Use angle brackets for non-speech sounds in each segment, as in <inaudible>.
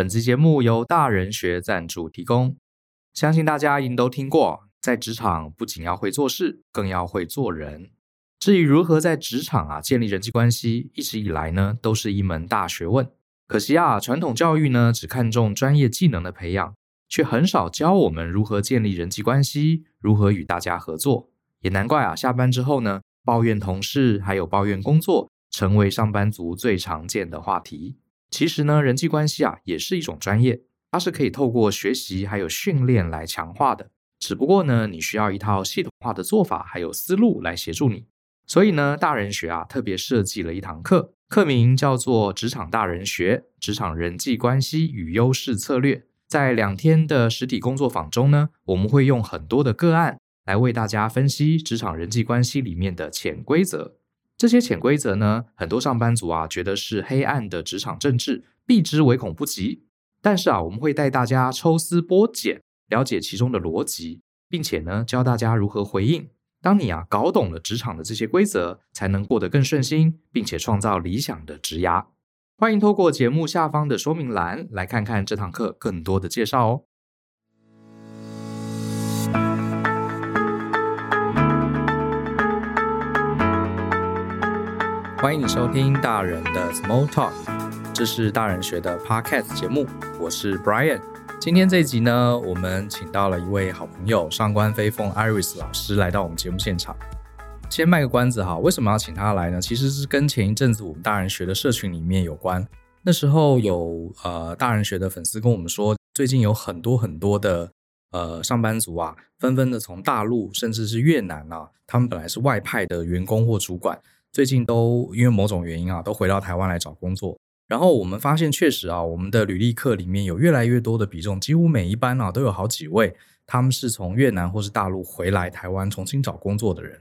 本期节目由大人学赞助提供。相信大家一定都听过，在职场不仅要会做事，更要会做人。至于如何在职场啊建立人际关系，一直以来呢都是一门大学问。可惜啊，传统教育呢只看重专业技能的培养，却很少教我们如何建立人际关系，如何与大家合作。也难怪啊，下班之后呢，抱怨同事还有抱怨工作，成为上班族最常见的话题。其实呢，人际关系啊也是一种专业，它是可以透过学习还有训练来强化的。只不过呢，你需要一套系统化的做法还有思路来协助你。所以呢，大人学啊特别设计了一堂课，课名叫做《职场大人学：职场人际关系与优势策略》。在两天的实体工作坊中呢，我们会用很多的个案来为大家分析职场人际关系里面的潜规则。这些潜规则呢，很多上班族啊觉得是黑暗的职场政治，避之唯恐不及。但是啊，我们会带大家抽丝剥茧，了解其中的逻辑，并且呢，教大家如何回应。当你啊搞懂了职场的这些规则，才能过得更顺心，并且创造理想的职涯。欢迎透过节目下方的说明栏来看看这堂课更多的介绍哦。欢迎收听大人的 Small Talk，这是大人学的 Podcast 节目，我是 Brian。今天这一集呢，我们请到了一位好朋友上官飞凤 Iris 老师来到我们节目现场。先卖个关子哈，为什么要请他来呢？其实是跟前一阵子我们大人学的社群里面有关。那时候有呃大人学的粉丝跟我们说，最近有很多很多的呃上班族啊，纷纷的从大陆甚至是越南啊，他们本来是外派的员工或主管。最近都因为某种原因啊，都回到台湾来找工作。然后我们发现，确实啊，我们的履历课里面有越来越多的比重，几乎每一班啊都有好几位，他们是从越南或是大陆回来台湾重新找工作的人，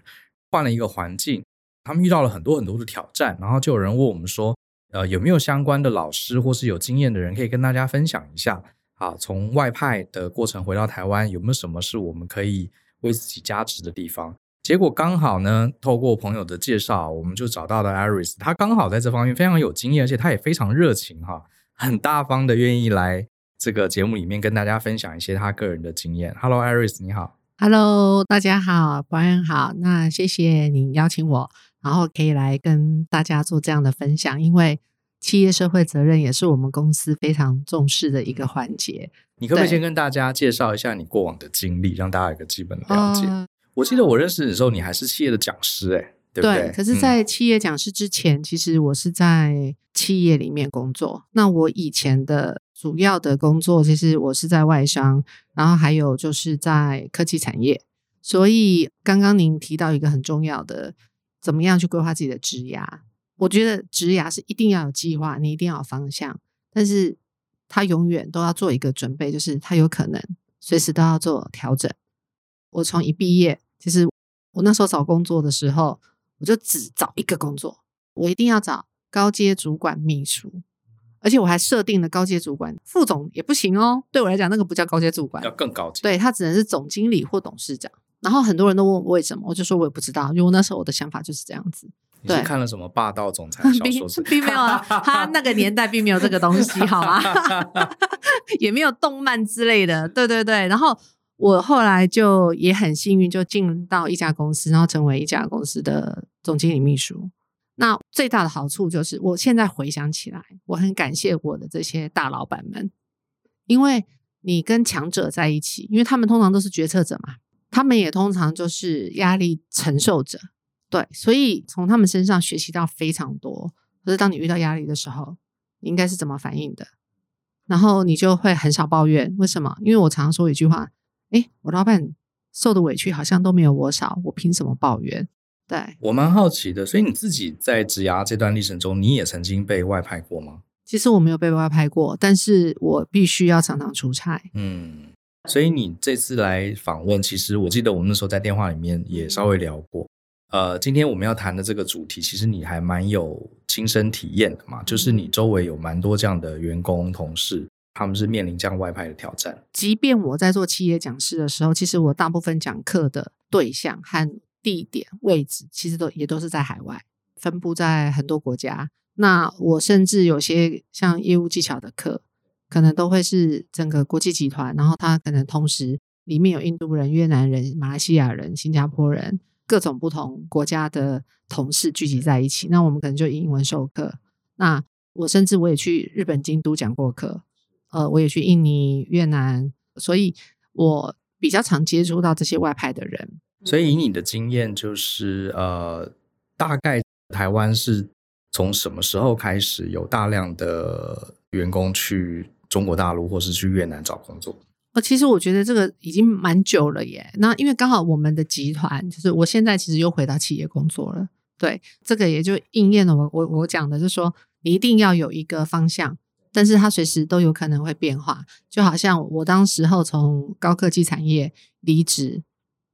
换了一个环境，他们遇到了很多很多的挑战。然后就有人问我们说，呃，有没有相关的老师或是有经验的人可以跟大家分享一下？啊，从外派的过程回到台湾，有没有什么是我们可以为自己加值的地方？结果刚好呢，透过朋友的介绍，我们就找到了 Iris，他刚好在这方面非常有经验，而且他也非常热情哈，很大方的愿意来这个节目里面跟大家分享一些他个人的经验。Hello，Iris，你好。Hello，大家好，Brian 好。那谢谢你邀请我，然后可以来跟大家做这样的分享，因为企业社会责任也是我们公司非常重视的一个环节。你可不可以先跟大家介绍一下你过往的经历，让大家有个基本的了解？呃我记得我认识你的时候，你还是企业的讲师，哎，对不对？对，可是，在企业讲师之前，嗯，其实我是在企业里面工作。那我以前的主要的工作，其实我是在外商，然后还有就是在科技产业。所以，刚刚您提到一个很重要的，怎么样去规划自己的职涯？我觉得职涯是一定要有计划，你一定要有方向，但是它永远都要做一个准备，就是它有可能随时都要做调整。我从一毕业，其实我那时候找工作的时候，我就只找一个工作，我一定要找高阶主管秘书，而且我还设定了高阶主管副总也不行哦。对我来讲，那个不叫高阶主管，要更高级。对，他只能是总经理或董事长。然后很多人都问我为什么，我就说我也不知道，因为我那时候我的想法就是这样子。你是看了什么霸道总裁 <laughs> 小说并？并没有啊，他那个年代并没有这个东西，好吗？<laughs> 也没有动漫之类的。对对对，然后。我后来就也很幸运，就进到一家公司，然后成为一家公司的总经理秘书。那最大的好处就是，我现在回想起来，我很感谢我的这些大老板们，因为你跟强者在一起，因为他们通常都是决策者嘛，他们也通常就是压力承受者，对，所以从他们身上学习到非常多。可是当你遇到压力的时候，你应该是怎么反应的？然后你就会很少抱怨，为什么？因为我常常说一句话。哎，我老板受的委屈好像都没有我少，我凭什么抱怨？对，我蛮好奇的，所以你自己在职涯这段历程中，你也曾经被外派过吗？其实我没有被外派过，但是我必须要常常出差。嗯，所以你这次来访问，其实我记得我们那时候在电话里面也稍微聊过。呃，今天我们要谈的这个主题，其实你还蛮有亲身体验的嘛，就是你周围有蛮多这样的员工同事。他们是面临这样外派的挑战。即便我在做企业讲师的时候，其实我大部分讲课的对象和地点位置，其实都也都是在海外，分布在很多国家。那我甚至有些像业务技巧的课，可能都会是整个国际集团，然后他可能同时里面有印度人、越南人、马来西亚人、新加坡人，各种不同国家的同事聚集在一起。那我们可能就英文授课。那我甚至我也去日本京都讲过课，呃，我也去印尼、越南，所以我比较常接触到这些外派的人。所以以你的经验，就是呃，大概台湾是从什么时候开始有大量的员工去中国大陆或是去越南找工作？呃，其实我觉得这个已经蛮久了耶。那因为刚好我们的集团，就是我现在其实又回到企业工作了，对，这个也就应验了我我我讲的，就是说你一定要有一个方向，但是它随时都有可能会变化。就好像我当时候从高科技产业离职。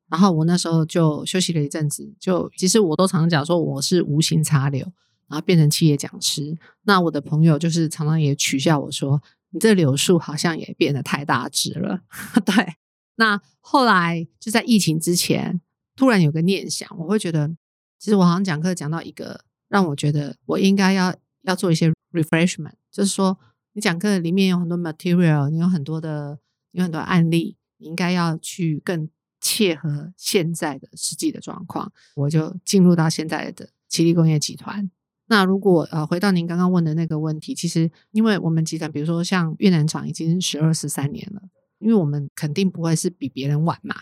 然后我那时候就休息了一阵子，就其实我都常常讲说我是无心插柳，然后变成企业讲师。那我的朋友就是常常也取笑我说，你这柳树好像也变得太大枝了。<laughs> 对，那后来就在疫情之前，突然有个念想，我会觉得，其实我好像讲课讲到一个让我觉得我应该要要做一些 refreshment，就是说你讲课里面有很多 material，你有很多的有很多案例，你应该要去更。切合现在的实际的状况，我就进入到现在的奇力工业集团。那如果呃回到您刚刚问的那个问题，其实因为我们集团，比如说像越南厂已经十二十三年了，因为我们肯定不会是比别人晚嘛。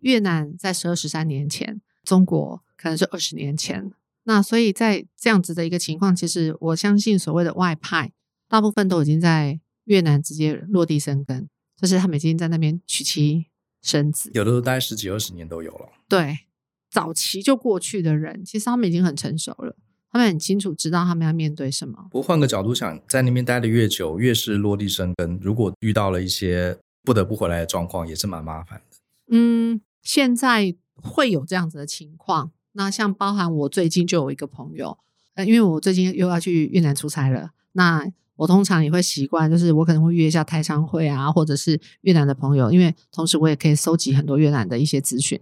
越南在十二十三年前，中国可能是二十年前。那所以在这样子的一个情况，其实我相信所谓的外派，大部分都已经在越南直接落地生根，就是他们已经在那边娶妻。生子有的都待十几二十年都有了。对，早期就过去的人，其实他们已经很成熟了，他们很清楚知道他们要面对什么。不过换个角度想，在那边待的越久，越是落地生根。如果遇到了一些不得不回来的状况，也是蛮麻烦的。嗯，现在会有这样子的情况。那像包含我最近就有一个朋友，呃，因为我最近又要去越南出差了，那。我通常也会习惯，就是我可能会约一下台商会啊，或者是越南的朋友，因为同时我也可以收集很多越南的一些资讯。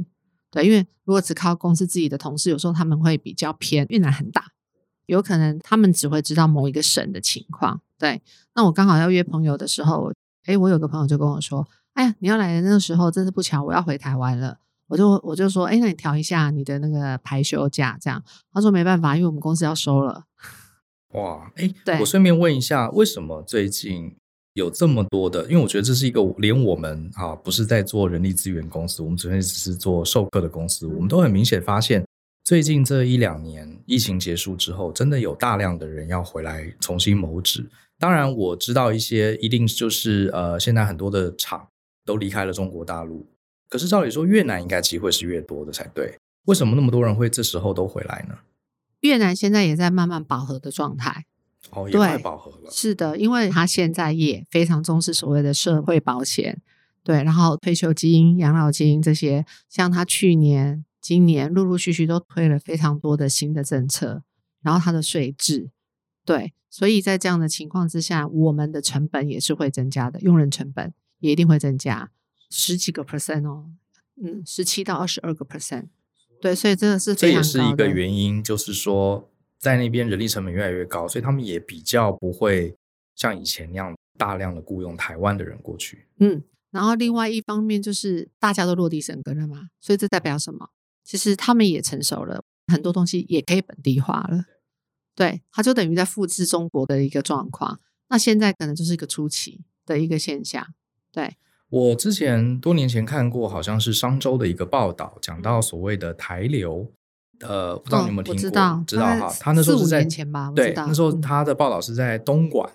对，因为如果只靠公司自己的同事，有时候他们会比较偏。越南很大，有可能他们只会知道某一个省的情况。对，那我刚好要约朋友的时候，诶，我有个朋友就跟我说：“哎呀，你要来的那个时候真是不巧，我要回台湾了。”我就我就说：“哎，那你调一下你的那个排休假，这样。”他说：“没办法，因为我们公司要收了。”哇，哎，我顺便问一下，为什么最近有这么多的？因为我觉得这是一个连我们啊，不是在做人力资源公司，我们昨天只是做授课的公司，我们都很明显发现，最近这一两年疫情结束之后，真的有大量的人要回来重新谋职。当然，我知道一些一定就是呃，现在很多的厂都离开了中国大陆，可是照理说，越南应该机会是越多的才对，为什么那么多人会这时候都回来呢？越南现在也在慢慢饱和的状态，哦，也快饱和了。是的，因为他现在也非常重视所谓的社会保险，对，然后退休金、养老金这些，像他去年、今年陆陆续续都推了非常多的新的政策，然后他的税制，对，所以在这样的情况之下，我们的成本也是会增加的，用人成本也一定会增加十几个 percent 哦，嗯，十七到二十二个 percent。对，所以真的是。这也是一个原因，就是说在那边人力成本越来越高，所以他们也比较不会像以前那样大量的雇佣台湾的人过去。嗯，然后另外一方面就是大家都落地生根了嘛，所以这代表什么？其实他们也成熟了，很多东西也可以本地化了。对，他就等于在复制中国的一个状况。那现在可能就是一个初期的一个现象。对。我之前多年前看过，好像是商周的一个报道，讲到所谓的台流，呃，不知道你有没有听过？哦、知道，知道哈。他那时候是在前吧，对，那时候他的报道是在东莞。嗯、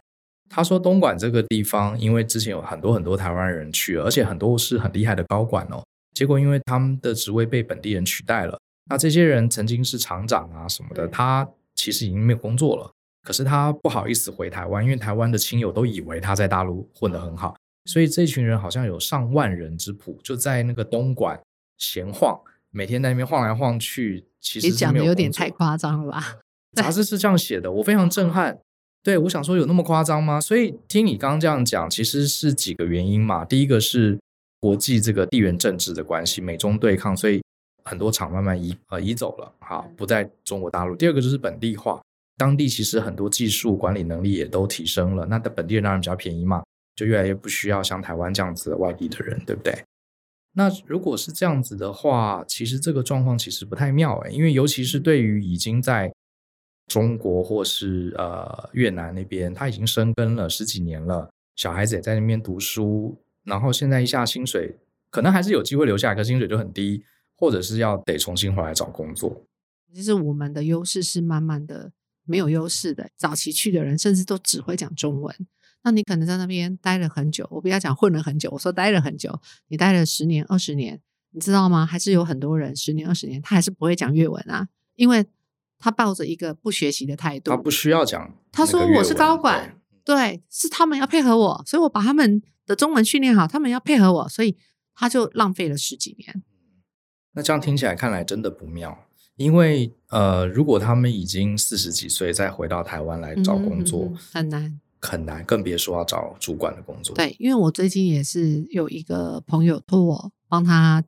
他说东莞这个地方，因为之前有很多很多台湾人去，而且很多是很厉害的高管哦。结果因为他们的职位被本地人取代了，那这些人曾经是厂长啊什么的，他其实已经没有工作了。可是他不好意思回台湾，因为台湾的亲友都以为他在大陆混得很好。所以这群人好像有上万人之谱，就在那个东莞闲晃，每天在那边晃来晃去。其实讲的有点太夸张了吧？杂志是这样写的，我非常震撼。对，我想说有那么夸张吗？所以听你刚刚这样讲，其实是几个原因嘛。第一个是国际这个地缘政治的关系，美中对抗，所以很多厂慢慢移呃移走了，好，不在中国大陆。第二个就是本地化，当地其实很多技术管理能力也都提升了，那的本地人当然比较便宜嘛。就越来越不需要像台湾这样子的外地的人，对不对？那如果是这样子的话，其实这个状况其实不太妙诶，因为尤其是对于已经在中国或是呃越南那边，他已经生根了十几年了，小孩子也在那边读书，然后现在一下薪水可能还是有机会留下来，可薪水就很低，或者是要得重新回来找工作。其实我们的优势是慢慢的没有优势的，早期去的人甚至都只会讲中文。那你可能在那边待了很久，我不要讲混了很久，我说待了很久，你待了十年、二十年，你知道吗？还是有很多人十年、二十年，他还是不会讲粤文啊，因为他抱着一个不学习的态度。他不需要讲。他说我是高管，对，对，是他们要配合我，所以我把他们的中文训练好，他们要配合我，所以他就浪费了十几年。那这样听起来看来真的不妙，因为呃，如果他们已经四十几岁再回到台湾来找工作，嗯，很难。很难，更别说要找主管的工作。对，因为我最近也是有一个朋友托我帮他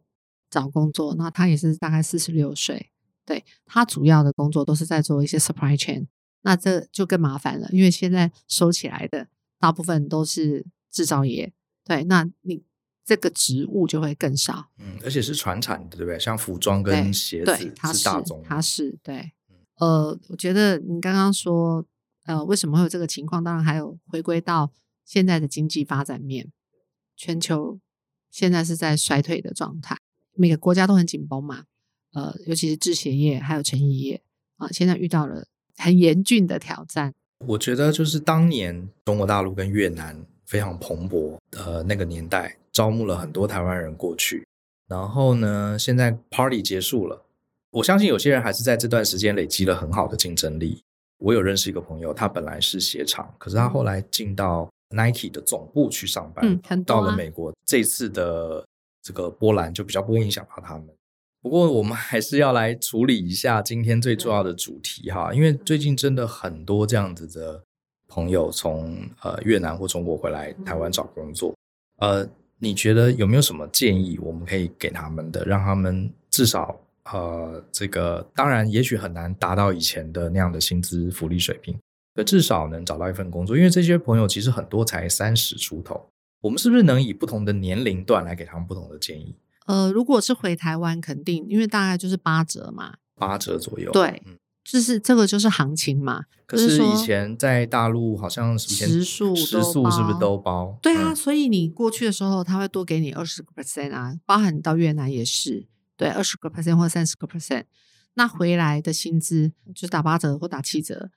找工作，那他也是大概四十六岁，对，他主要的工作都是在做一些 supply chain，那这就更麻烦了，因为现在收起来的大部分都是制造业，对，那你这个职务就会更少。嗯，而且是传产的，对不对？像服装跟鞋子对对是大宗，他是对。呃，我觉得你刚刚说。呃，为什么会有这个情况？当然还有回归到现在的经济发展面，全球现在是在衰退的状态，每个国家都很紧绷嘛。呃，尤其是制鞋业还有成衣业啊，现在遇到了很严峻的挑战。我觉得就是当年中国大陆跟越南非常蓬勃的那个年代，招募了很多台湾人过去。然后呢，现在 Party 结束了，我相信有些人还是在这段时间累积了很好的竞争力。我有认识一个朋友，他本来是鞋厂，可是他后来进到 Nike 的总部去上班，嗯啊、到了美国，这次的这个波兰就比较不会影响到他们。不过我们还是要来处理一下今天最重要的主题哈，因为最近真的很多这样子的朋友从呃越南或中国回来台湾找工作，呃，你觉得有没有什么建议我们可以给他们的，让他们至少？呃，这个当然也许很难达到以前的那样的薪资福利水平，可至少能找到一份工作。因为这些朋友其实很多才三十出头，我们是不是能以不同的年龄段来给他们不同的建议？呃，如果是回台湾，肯定因为大概就是八折嘛，八折左右。对，嗯，就是这个就是行情嘛。可是以前在大陆好像食宿食宿是不是都包？对啊，嗯，所以你过去的时候他会多给你二十个 percent 啊，包含到越南也是。对，二十个 percent 或三十个 percent，那回来的薪资就是打八折或打七折，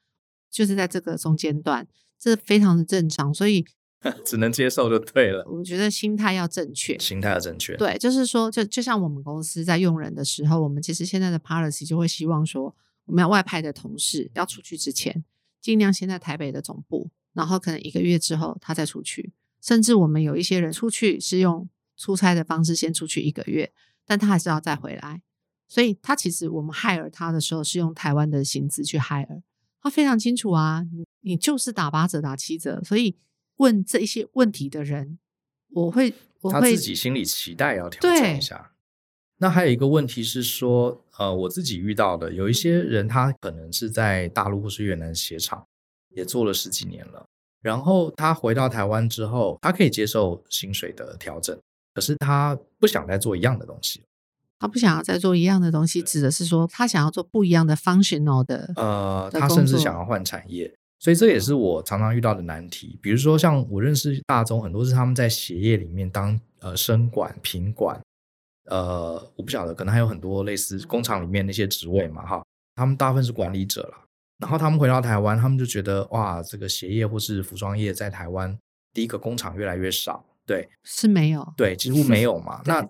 就是在这个中间段，这非常的正常，所以 <laughs> 只能接受就对了。我觉得心态要正确，心态要正确。对，就是说，就就像我们公司在用人的时候，我们其实现在的 policy 就会希望说，我们要外派的同事要出去之前，尽量先在台北的总部，然后可能一个月之后他再出去，甚至我们有一些人出去是用出差的方式先出去一个月。但他还是要再回来，所以他其实我们 hire 他的时候是用台湾的薪资去 hire，他非常清楚啊，你你就是打八折打七折，所以问这一些问题的人，我会我会他自己心里期待要调整一下。那还有一个问题是说，呃，我自己遇到的有一些人，他可能是在大陆或是越南鞋厂也做了十几年了，然后他回到台湾之后，他可以接受薪水的调整。可是他不想再做一样的东西，他不想要再做一样的东西，指的是说他想要做不一样的 functional 的，呃，他甚至想要换产业，所以这也是我常常遇到的难题。比如说，像我认识大中，很多是他们在鞋业里面当呃生管、品管，呃，我不晓得，可能还有很多类似工厂里面那些职位嘛，哈，他们大部分是管理者啦。然后他们回到台湾，他们就觉得哇，这个鞋业或是服装业在台湾，第一个工厂越来越少。对，是没有，对，几乎没有嘛。<laughs> 那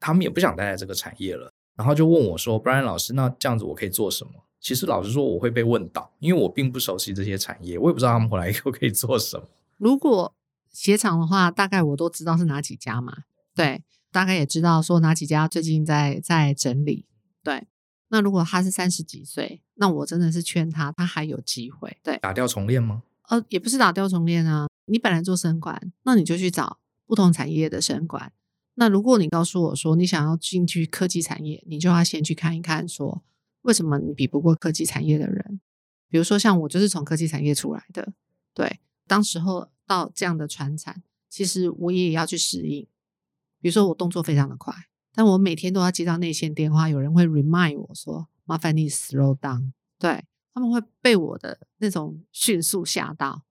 他们也不想待在这个产业了，然后就问我说：“Brian 老师，那这样子我可以做什么？”其实老实说，我会被问到，因为我并不熟悉这些产业，我也不知道他们回来以后可以做什么。如果鞋厂的话，大概我都知道是哪几家嘛。对，大概也知道说哪几家最近在在整理。对，那如果他是三十几岁，那我真的是劝他，他还有机会。对，打掉重练吗？呃，也不是打掉重练啊。你本来做生管，那你就去找不同产业的生管。那如果你告诉我说你想要进去科技产业，你就要先去看一看，说为什么你比不过科技产业的人？比如说像我就是从科技产业出来的，对，当时候到这样的传产，其实我也要去适应。比如说我动作非常的快，但我每天都要接到内线电话，有人会 remind 我说：“麻烦你 slow down。”对，他们会被我的那种迅速吓到。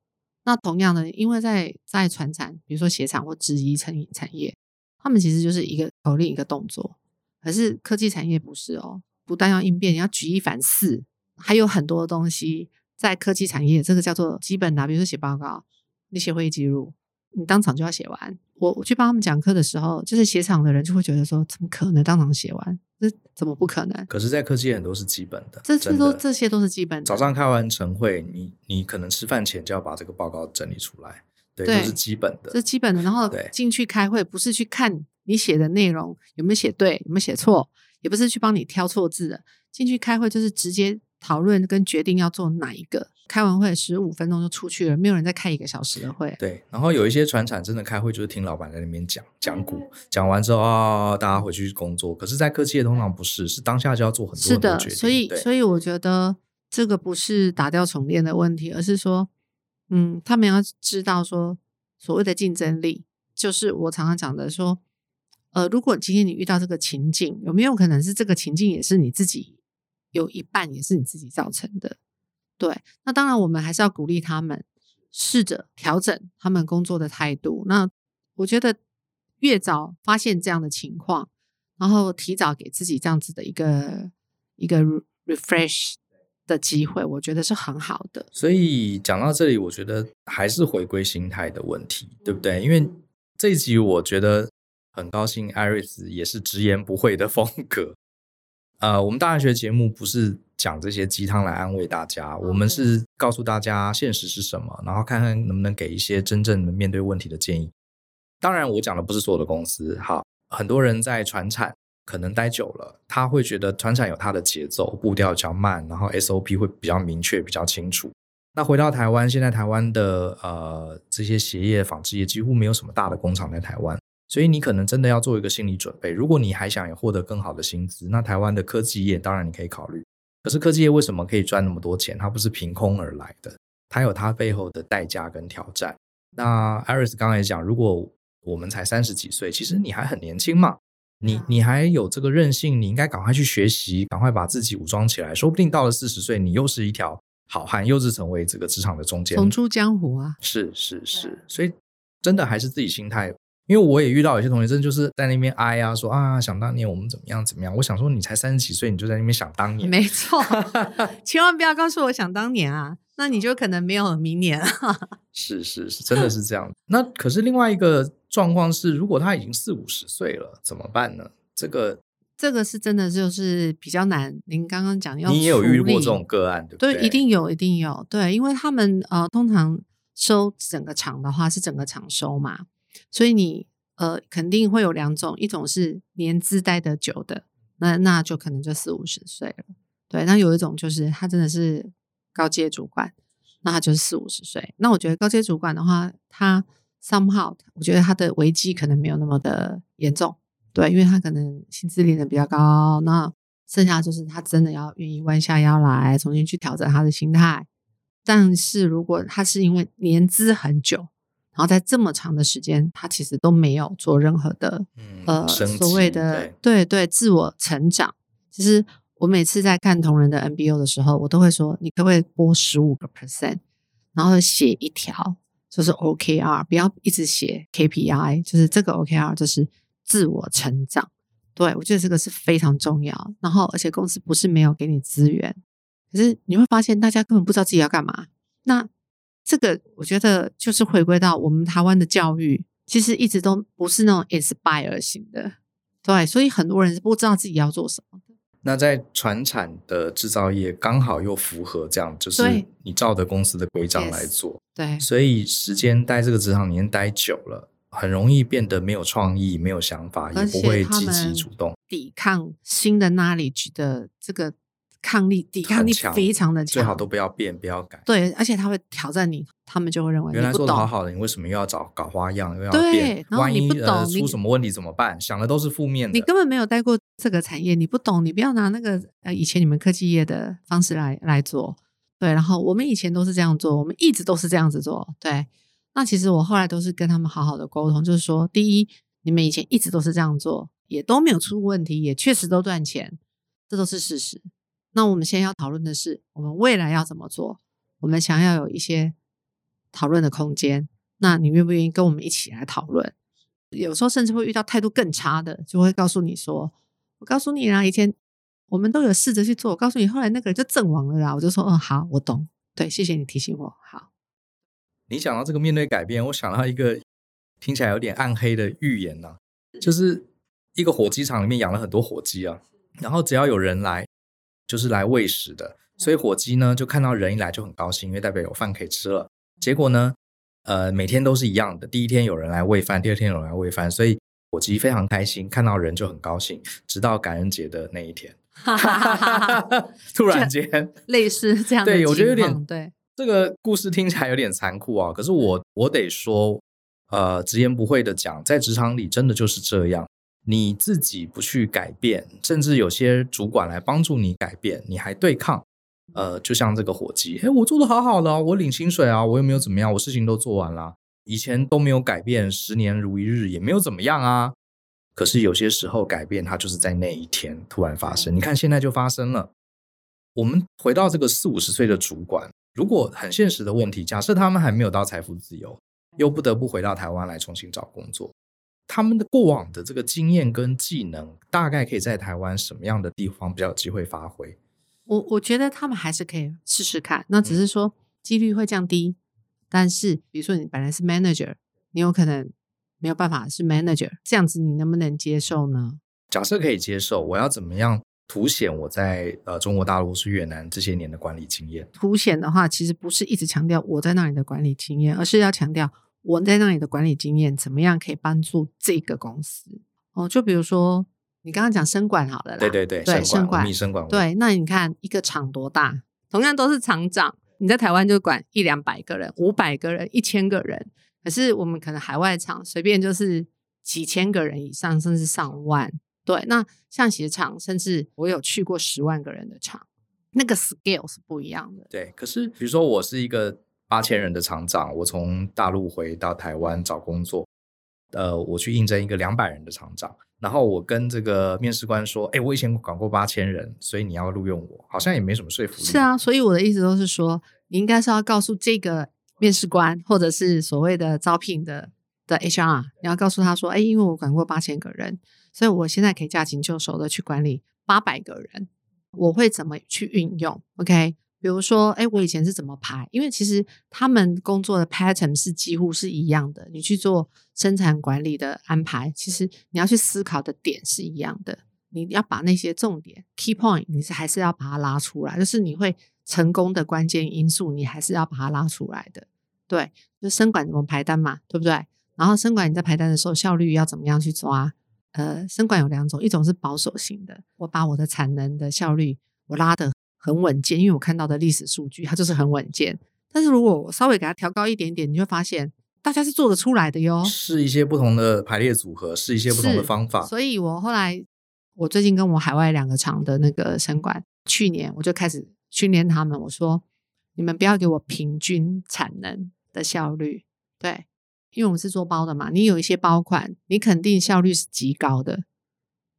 那同样的，因为在在船产，比如说鞋厂或制衣产产业，他们其实就是一个口令一个动作。可是科技产业不是哦，不但要应变，你要举一反四，还有很多东西在科技产业，这个叫做基本的，比如说写报告，你写会议记录，你当场就要写完。我我去帮他们讲课的时候，就是鞋厂的人就会觉得说，怎么可能当场写完？这怎么不可能？可是，在科技业很多是基本的，这这都这些都是基本的。早上开完晨会，你你可能吃饭前就要把这个报告整理出来，对，对都是基本的，这是基本的。然后进去开会，不是去看你写的内容有没有写对，有没有写错，也不是去帮你挑错字的。进去开会就是直接讨论跟决定要做哪一个。开完会十五分钟就出去了，没有人再开一个小时的会。对，然后有一些船厂真的开会就是听老板在那边讲讲股，讲完之后啊、哦，大家回去工作。可是，在科技业通常不是，是当下就要做很多很多决定。是的，所以所以我觉得这个不是打掉重练的问题，而是说，嗯，他们要知道说，所谓的竞争力，就是我常常讲的说，呃，如果今天你遇到这个情境，有没有可能是这个情境也是你自己有一半也是你自己造成的？对，那当然，我们还是要鼓励他们试着调整他们工作的态度。那我觉得越早发现这样的情况，然后提早给自己这样子的一个一个 refresh 的机会，我觉得是很好的。所以讲到这里，我觉得还是回归心态的问题，对不对？因为这一集我觉得很高兴，Iris 也是直言不讳的风格。呃，我们大学节目不是讲这些鸡汤来安慰大家，我们是告诉大家现实是什么，然后看看能不能给一些真正的面对问题的建议。当然，我讲的不是所有的公司，好，很多人在传产可能待久了，他会觉得传产有它的节奏，步调比较慢，然后 SOP 会比较明确、比较清楚。那回到台湾，现在台湾的呃这些鞋业、纺织业几乎没有什么大的工厂在台湾。所以你可能真的要做一个心理准备。如果你还想获得更好的薪资，那台湾的科技业当然你可以考虑。可是科技业为什么可以赚那么多钱？它不是凭空而来的，它有它背后的代价跟挑战。那 Iris 刚才讲，如果我们才三十几岁，其实你还很年轻嘛，你你还有这个韧性，你应该赶快去学习，赶快把自己武装起来。说不定到了四十岁，你又是一条好汉，又是成为这个职场的中间，重出江湖啊！是是是，所以真的还是自己心态。因为我也遇到有些同学，真的就是在那边哀啊，说啊，想当年我们怎么样怎么样。我想说，你才三十几岁，你就在那边想当年，没错，<laughs> 千万不要告诉我想当年啊，那你就可能没有明年了。<laughs> 是是是，真的是这样。那可是另外一个状况是，如果他已经四五十岁了，怎么办呢？这个这个是真的就是比较难。您刚刚讲要，你也有遇过这种个案，对不对？对，一定有，一定有。对，因为他们呃，通常收整个厂的话是整个厂收嘛。所以你呃肯定会有两种，一种是年资待得久的，那那就可能就四五十岁了。对，那有一种就是他真的是高阶主管，那他就是四五十岁。那我觉得高阶主管的话，他 somehow 我觉得他的危机可能没有那么的严重，对，因为他可能薪资领的比较高。那剩下就是他真的要愿意弯下腰来重新去调整他的心态。但是如果他是因为年资很久，然后在这么长的时间，他其实都没有做任何的、嗯、呃所谓的对对，对自我成长。其实我每次在看同仁的 MBO 的时候，我都会说，你可不可以拨十五个 percent，然后写一条就是 OKR，不要一直写 KPI，就是这个 OKR 就是自我成长。对，我觉得这个是非常重要。然后而且公司不是没有给你资源，可是你会发现大家根本不知道自己要干嘛。那这个我觉得就是回归到我们台湾的教育，其实一直都不是那种 inspire 型的，对，所以很多人是不知道自己要做什么的。那在传产的制造业，刚好又符合这样，就是你照着公司的规章来做，对，所以时间待这个职场里面待久了，很容易变得没有创意、没有想法，也不会积极主动抵抗新的 knowledge 的这个。抗力、抵抗力非常的强，最好都不要变，不要改。对，而且他会挑战你，他们就会认为原来做的好好的，你为什么又要找搞花样，又要变？然后你不懂，呃、出什么问题怎么办？想的都是负面的。你根本没有待过这个产业，你不懂，你不要拿那个呃以前你们科技业的方式来来做。对，然后我们以前都是这样做，我们一直都是这样子做。对，那其实我后来都是跟他们好好的沟通，就是说，第一，你们以前一直都是这样做，也都没有出问题，也确实都赚钱，这都是事实。那我们现在要讨论的是，我们未来要怎么做？我们想要有一些讨论的空间。那你愿不愿意跟我们一起来讨论？有时候甚至会遇到态度更差的，就会告诉你说：“我告诉你啦，以前我们都有试着去做。我告诉你，后来那个人就阵亡了啦。”我就说：“嗯，好，我懂。对，谢谢你提醒我。好。”你讲到这个面对改变，我想到一个听起来有点暗黑的预言呢、啊，就是一个火鸡场里面养了很多火鸡啊，然后只要有人来，就是来喂食的，所以火鸡呢就看到人一来就很高兴，因为代表有饭可以吃了。结果呢，呃，每天都是一样的，第一天有人来喂饭，第二天有人来喂饭，所以火鸡非常开心，看到人就很高兴，直到感恩节的那一天，<laughs> 突然间类似这样的，对，我觉得有点对。这个故事听起来有点残酷啊，可是我我得说，呃，直言不讳的讲，在职场里真的就是这样，你自己不去改变，甚至有些主管来帮助你改变，你还对抗，呃，就像这个伙计，哎，我做的好好的，我领薪水啊，我又没有怎么样，我事情都做完了，以前都没有改变，十年如一日也没有怎么样啊，可是有些时候改变它就是在那一天突然发生，你看现在就发生了。我们回到这个四五十岁的主管。如果很现实的问题，假设他们还没有到财富自由，又不得不回到台湾来重新找工作，他们的过往的这个经验跟技能，大概可以在台湾什么样的地方比较有机会发挥？我我觉得他们还是可以试试看，那只是说几率会降低。嗯、但是，比如说你本来是 manager，你有可能没有办法是 manager，这样子你能不能接受呢？假设可以接受，我要怎么样？凸显我在呃中国大陆是越南这些年的管理经验。凸显的话，其实不是一直强调我在那里的管理经验，而是要强调我在那里的管理经验怎么样可以帮助这个公司。哦，就比如说你刚刚讲生管好了啦，对对对，对生管，生管，对。那你看一个厂多大？同样都是厂长，你在台湾就管一两百个人、五百个人、一千个人，可是我们可能海外厂随便就是几千个人以上，甚至上万。对，那像鞋厂，甚至我有去过十万个人的厂，那个 scale 是不一样的。对，可是比如说我是一个八千人的厂长，我从大陆回到台湾找工作，呃，我去应征一个两百人的厂长，然后我跟这个面试官说，哎，我以前管过八千人，所以你要录用我，好像也没什么说服力。是啊，所以我的意思都是说，你应该是要告诉这个面试官，或者是所谓的招聘的的 HR，你要告诉他说，哎，因为我管过八千个人。所以我现在可以驾轻就熟的去管理八百个人，我会怎么去运用？OK，比如说，哎，我以前是怎么排？因为其实他们工作的 pattern 是几乎是一样的。你去做生产管理的安排，其实你要去思考的点是一样的。你要把那些重点 key point，你是还是要把它拉出来，就是你会成功的关键因素，你还是要把它拉出来的。对，就生管怎么排单嘛，对不对？然后生管你在排单的时候效率要怎么样去抓？呃，生管有两种，一种是保守型的，我把我的产能的效率我拉得很稳健，因为我看到的历史数据它就是很稳健。但是如果我稍微给它调高一点点，你会发现大家是做得出来的哟。试一些不同的排列组合，试一些不同的方法。所以我后来，我最近跟我海外两个厂的那个生管，去年我就开始训练他们，我说你们不要给我平均产能的效率，对。因为我们是做包的嘛，你有一些包款，你肯定效率是极高的，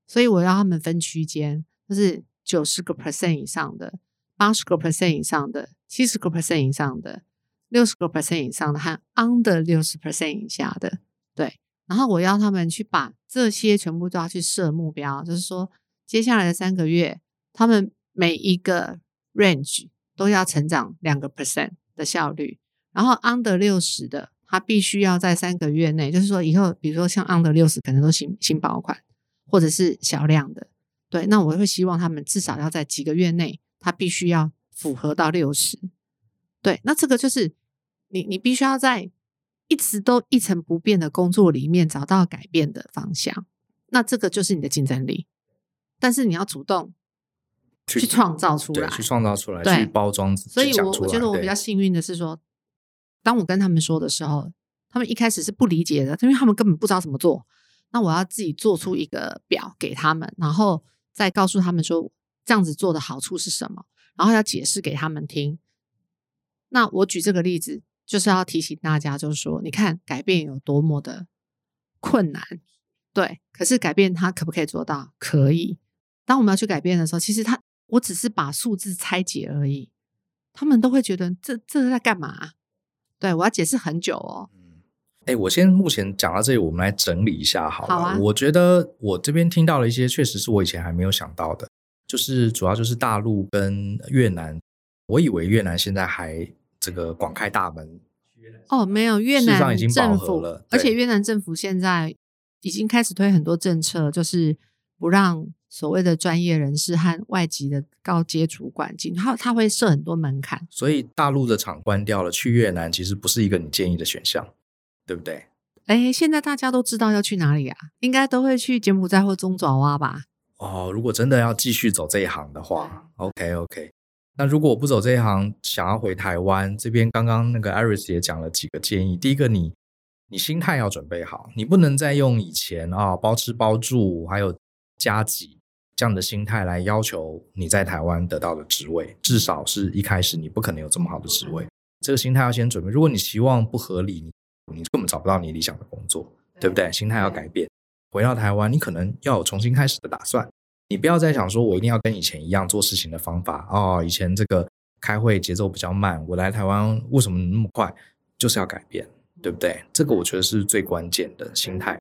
所以我要他们分区间，就是九十个 percent 以上的、八十个 percent 以上的、七十个 percent 以上的、六十个 percent 以上的和 under 六十 percent 以下的，对。然后我要他们去把这些全部都要去设目标，就是说接下来的三个月，他们每一个 range 都要成长两个 percent 的效率，然后 under 六十的。他必须要在三个月内，就是说以后，比如说像 under 六十，可能都新新爆款，或者是小量的，对。那我会希望他们至少要在几个月内，他必须要符合到六十。对，那这个就是你你必须要在一直都一成不变的工作里面找到改变的方向，那这个就是你的竞争力。但是你要主动去创造出来，去创造出来，去包装。所以我我觉得我比较幸运的是说。当我跟他们说的时候，他们一开始是不理解的，因为他们根本不知道怎么做。那我要自己做出一个表给他们，然后再告诉他们说这样子做的好处是什么，然后要解释给他们听。那我举这个例子，就是要提醒大家，就是说，你看改变有多么的困难，对，可是改变它可不可以做到？可以。当我们要去改变的时候，其实它，我只是把数字拆解而已，他们都会觉得这这是在干嘛？对，我要解释很久哦。哎，我先目前讲到这里，我们来整理一下好了。好啊。我觉得我这边听到了一些，确实是我以前还没有想到的，就是主要就是大陆跟越南。我以为越南现在还这个广开大门。哦，没有，越南已经政府，而且越南政府现在已经开始推很多政策，就是不让所谓的专业人士和外籍的高阶主管进，他他会设很多门槛。所以大陆的厂关掉了，去越南其实不是一个你建议的选项，对不对？哎，现在大家都知道要去哪里啊？应该都会去柬埔寨或中爪哇吧？哦，如果真的要继续走这一行的话，OK OK。那如果我不走这一行，想要回台湾这边，刚刚那个 Iris 也讲了几个建议。第一个你，你你心态要准备好，你不能再用以前啊、哦、包吃包住还有加急这样的心态来要求你在台湾得到的职位，至少是一开始你不可能有这么好的职位。这个心态要先准备。如果你期望不合理，你你根本找不到你理想的工作，对不对？心态要改变。回到台湾，你可能要有重新开始的打算。你不要再想说，我一定要跟以前一样做事情的方法哦。以前这个开会节奏比较慢，我来台湾为什么那么快？就是要改变，对不对？这个我觉得是最关键的心态。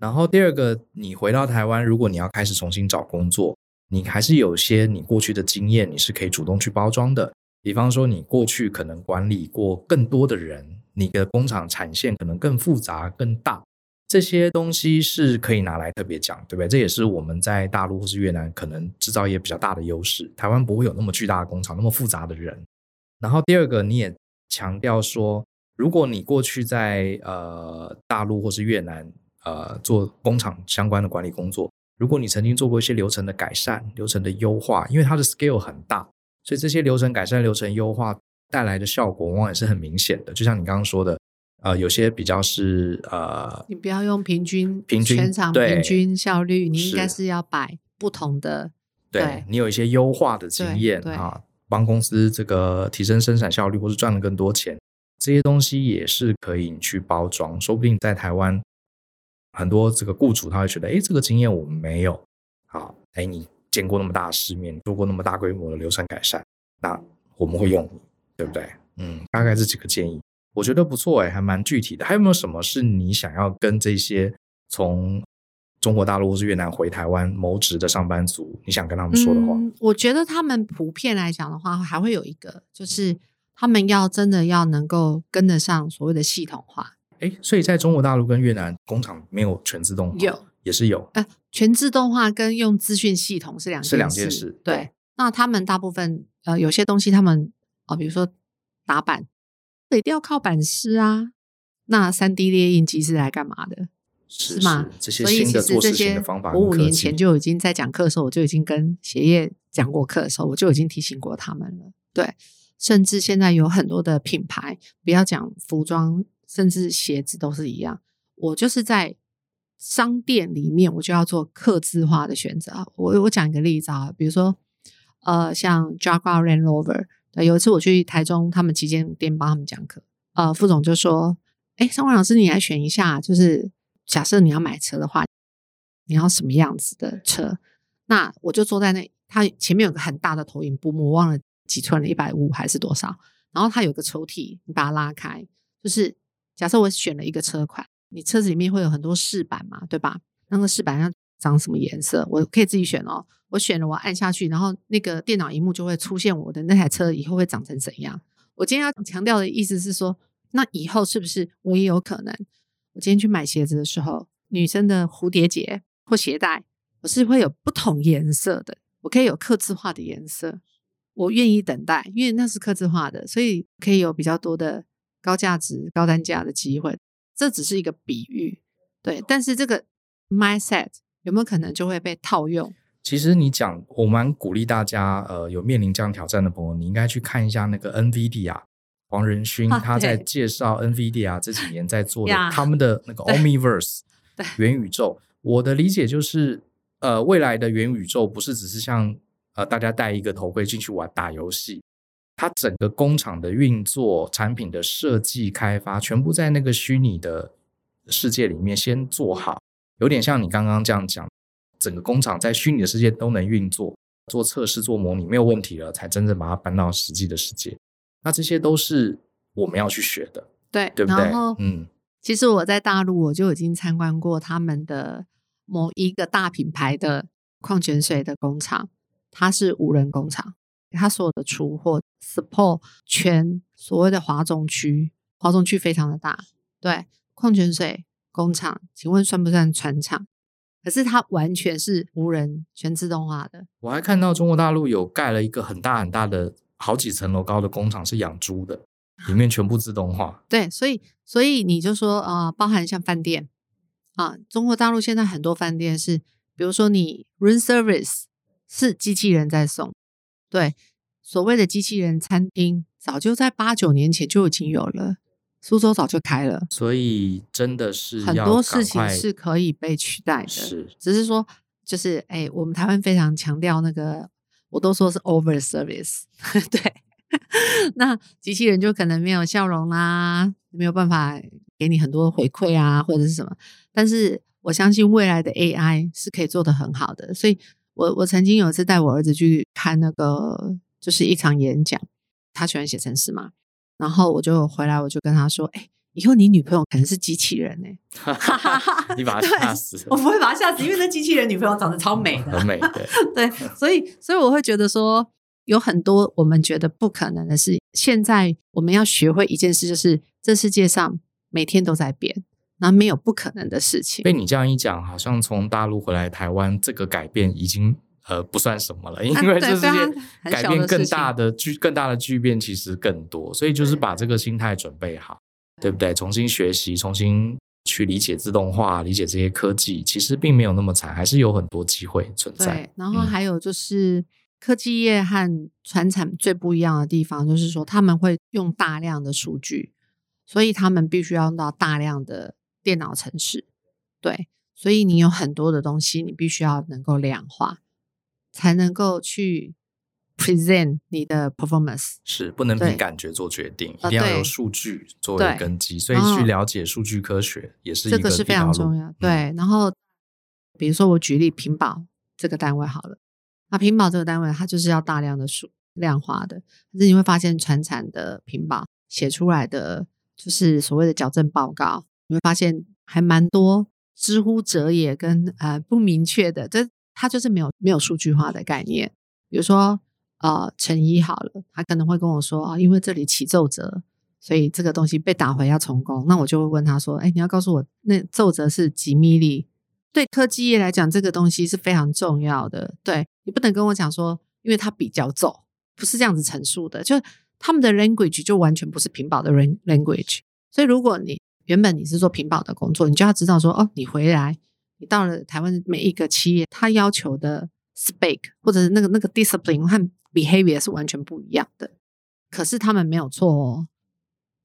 然后第二个，你回到台湾，如果你要开始重新找工作，你还是有些你过去的经验，你是可以主动去包装的。比方说，你过去可能管理过更多的人，你的工厂产线可能更复杂、更大。这些东西是可以拿来特别讲，对不对？这也是我们在大陆或是越南可能制造业比较大的优势。台湾不会有那么巨大的工厂，那么复杂的人。然后第二个，你也强调说，如果你过去在呃大陆或是越南呃做工厂相关的管理工作，如果你曾经做过一些流程的改善、流程的优化，因为它的 scale 很大，所以这些流程改善、流程优化带来的效果往往也是很明显的。就像你刚刚说的。呃，有些比较是呃，你不要用平均，平均全场平均效率，你应该是要摆不同的。对，对你有一些优化的经验啊，帮公司这个提升生产效率，或是赚了更多钱，这些东西也是可以你去包装。说不定在台湾，很多这个雇主他会觉得，哎，这个经验我们没有。好，哎，你见过那么大的世面，做过那么大规模的流程改善，那我们会用你，对不对？嗯，大概这几个建议。我觉得不错哎，还蛮具体的。还有没有什么是你想要跟这些从中国大陆或是越南回台湾谋职的上班族，你想跟他们说的话？嗯，我觉得他们普遍来讲的话，还会有一个，就是他们要真的要能够跟得上所谓的系统化。哎，所以在中国大陆跟越南工厂没有全自动化，有也是有。呃，全自动化跟用资讯系统是两件事，是两件事。对，对那他们大部分呃有些东西他们啊、呃，比如说打板。一定要靠板师啊！那三 D 列印机是来干嘛的？是吗？这些新的做事情的方法，我五年前就已经在讲课的时候，我就已经跟鞋业讲过课的时候，我就已经提醒过他们了。对，甚至现在有很多的品牌，不要讲服装，甚至鞋子都是一样。我就是在商店里面，我就要做客制化的选择。我我讲一个例子啊，比如说呃，像 Jaguar Land Rover。有一次我去台中，他们旗舰店帮他们讲课，呃，副总就说：“哎，尚雯老师，你来选一下，就是假设你要买车的话，你要什么样子的车？”那我就坐在那，他前面有个很大的投影布幕，我忘了几寸了，一百五还是多少？然后他有个抽屉，你把它拉开，就是假设我选了一个车款，你车子里面会有很多饰板嘛，对吧？那个饰板要长什么颜色？我可以自己选哦。我选了，我按下去，然后那个电脑荧幕就会出现我的那台车以后会长成怎样。我今天要强调的意思是说，那以后是不是我也有可能？我今天去买鞋子的时候，女生的蝴蝶结或鞋带，我是会有不同颜色的，我可以有客制化的颜色。我愿意等待，因为那是客制化的，所以可以有比较多的高价值、高单价的机会。这只是一个比喻，对。但是这个 mindset 有没有可能就会被套用？其实你讲，我蛮鼓励大家，呃，有面临这样挑战的朋友，你应该去看一下那个 NVIDIA 黄仁勋他在介绍 NVIDIA 这几年在做的他们的那个 Omniverse <laughs> 元宇宙。我的理解就是，呃，未来的元宇宙不是只是像呃大家戴一个头盔进去玩打游戏，它整个工厂的运作、产品的设计、开发，全部在那个虚拟的世界里面先做好，有点像你刚刚这样讲，整个工厂在虚拟的世界都能运作，做测试、做模拟没有问题了，才真正把它搬到实际的世界。那这些都是我们要去学的，对，对不对？然后，嗯，其实我在大陆我就已经参观过他们的某一个大品牌的矿泉水的工厂，它是无人工厂，它所有的出货 support 全所谓的华中区，华中区非常的大，对，矿泉水工厂，请问算不算船厂？可是它完全是无人，全自动化的。我还看到中国大陆有盖了一个很大很大的。好几层楼高的工厂是养猪的，里面全部自动化。对，所以所以你就说啊、呃，包含像饭店啊，中国大陆现在很多饭店是，比如说你 room service 是机器人在送，对，所谓的机器人餐厅早就在八九年前就已经有了，苏州早就开了。所以真的是很多事情是可以被取代的，是，只是说就是哎，我们台湾非常强调那个。我都说是 over service，<laughs> 对，<laughs> 那机器人就可能没有笑容啦，没有办法给你很多回馈啊，或者是什么。但是我相信未来的 AI 是可以做得很好的，所以我我曾经有一次带我儿子去看那个，就是一场演讲，他喜欢写程式嘛，然后我就回来，我就跟他说，哎。以后你女朋友可能是机器人呢、欸？<laughs> 你把她吓死！我不会把她吓死，因为那机器人女朋友长得超美的，很美。对对，所以所以我会觉得说，有很多我们觉得不可能的事，现在我们要学会一件事，就是这世界上每天都在变，那没有不可能的事情。被你这样一讲，好像从大陆回来台湾，这个改变已经呃不算什么了，因为这世界改变更大的巨更大的巨变其实更多，所以就是把这个心态准备好。对不对？重新学习，重新去理解自动化，理解这些科技，其实并没有那么惨，还是有很多机会存在。对，然后还有就是、嗯、科技业和传产最不一样的地方，就是说他们会用大量的数据，所以他们必须要用到大量的电脑程式。对，所以你有很多的东西，你必须要能够量化，才能够去。present 你的 performance 是不能凭感觉做决定，一定要有数据作为根基，所以去了解数据科学也是一个这个是非常重要。对，然后比如说我举例屏保这个单位好了，那屏保这个单位它就是要大量的数量化的，可是你会发现传产的屏保写出来的就是所谓的矫正报告，你会发现还蛮多之乎者也跟呃不明确的，这它就是没有没有数据化的概念，比如说。呃，成衣好了，他可能会跟我说啊，因为这里起皱褶，所以这个东西被打回要重工。那我就会问他说，哎，你要告诉我那皱褶是几米里？对科技业来讲，这个东西是非常重要的。对，你不能跟我讲说，因为它比较皱，不是这样子陈述的。就他们的 language 就完全不是屏保的 language。所以如果你原本你是做屏保的工作，你就要知道说，哦，你回来，你到了台湾每一个企业，他要求的 spec 或者是那个那个 discipline 和 behavior 是完全不一样的，可是他们没有错哦，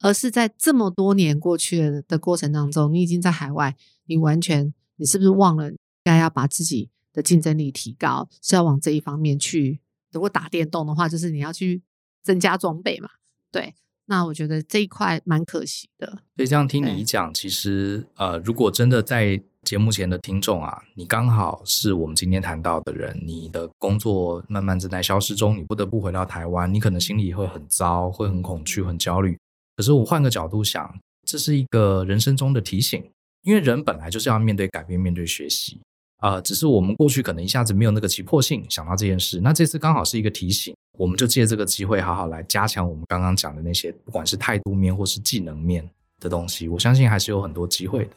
而是在这么多年过去的过程当中，你已经在海外，你完全，你是不是忘了应该要把自己的竞争力提高，是要往这一方面去？如果打电动的话，就是你要去增加装备嘛，对。那我觉得这一块蛮可惜的。所以这样听你一讲，其实呃，如果真的在节目前的听众啊，你刚好是我们今天谈到的人，你的工作慢慢正在消失中，你不得不回到台湾，你可能心里会很糟，会很恐惧、很焦虑。可是我换个角度想，这是一个人生中的提醒，因为人本来就是要面对改变、面对学习啊、呃。只是我们过去可能一下子没有那个急迫性想到这件事，那这次刚好是一个提醒。我们就借这个机会，好好来加强我们刚刚讲的那些，不管是态度面或是技能面的东西。我相信还是有很多机会的。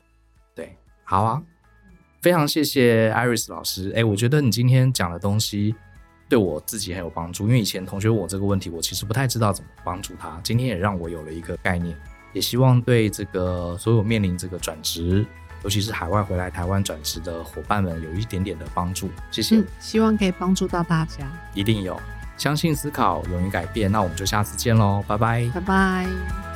对，好啊，非常谢谢 Iris 老师。哎，我觉得你今天讲的东西对我自己很有帮助，因为以前同学问我这个问题，我其实不太知道怎么帮助他。今天也让我有了一个概念，也希望对这个所有面临这个转职，尤其是海外回来台湾转职的伙伴们，有一点点的帮助。谢谢，嗯，希望可以帮助到大家，一定有。相信思考，勇于改变。那我们就下次见喽，拜拜，拜拜。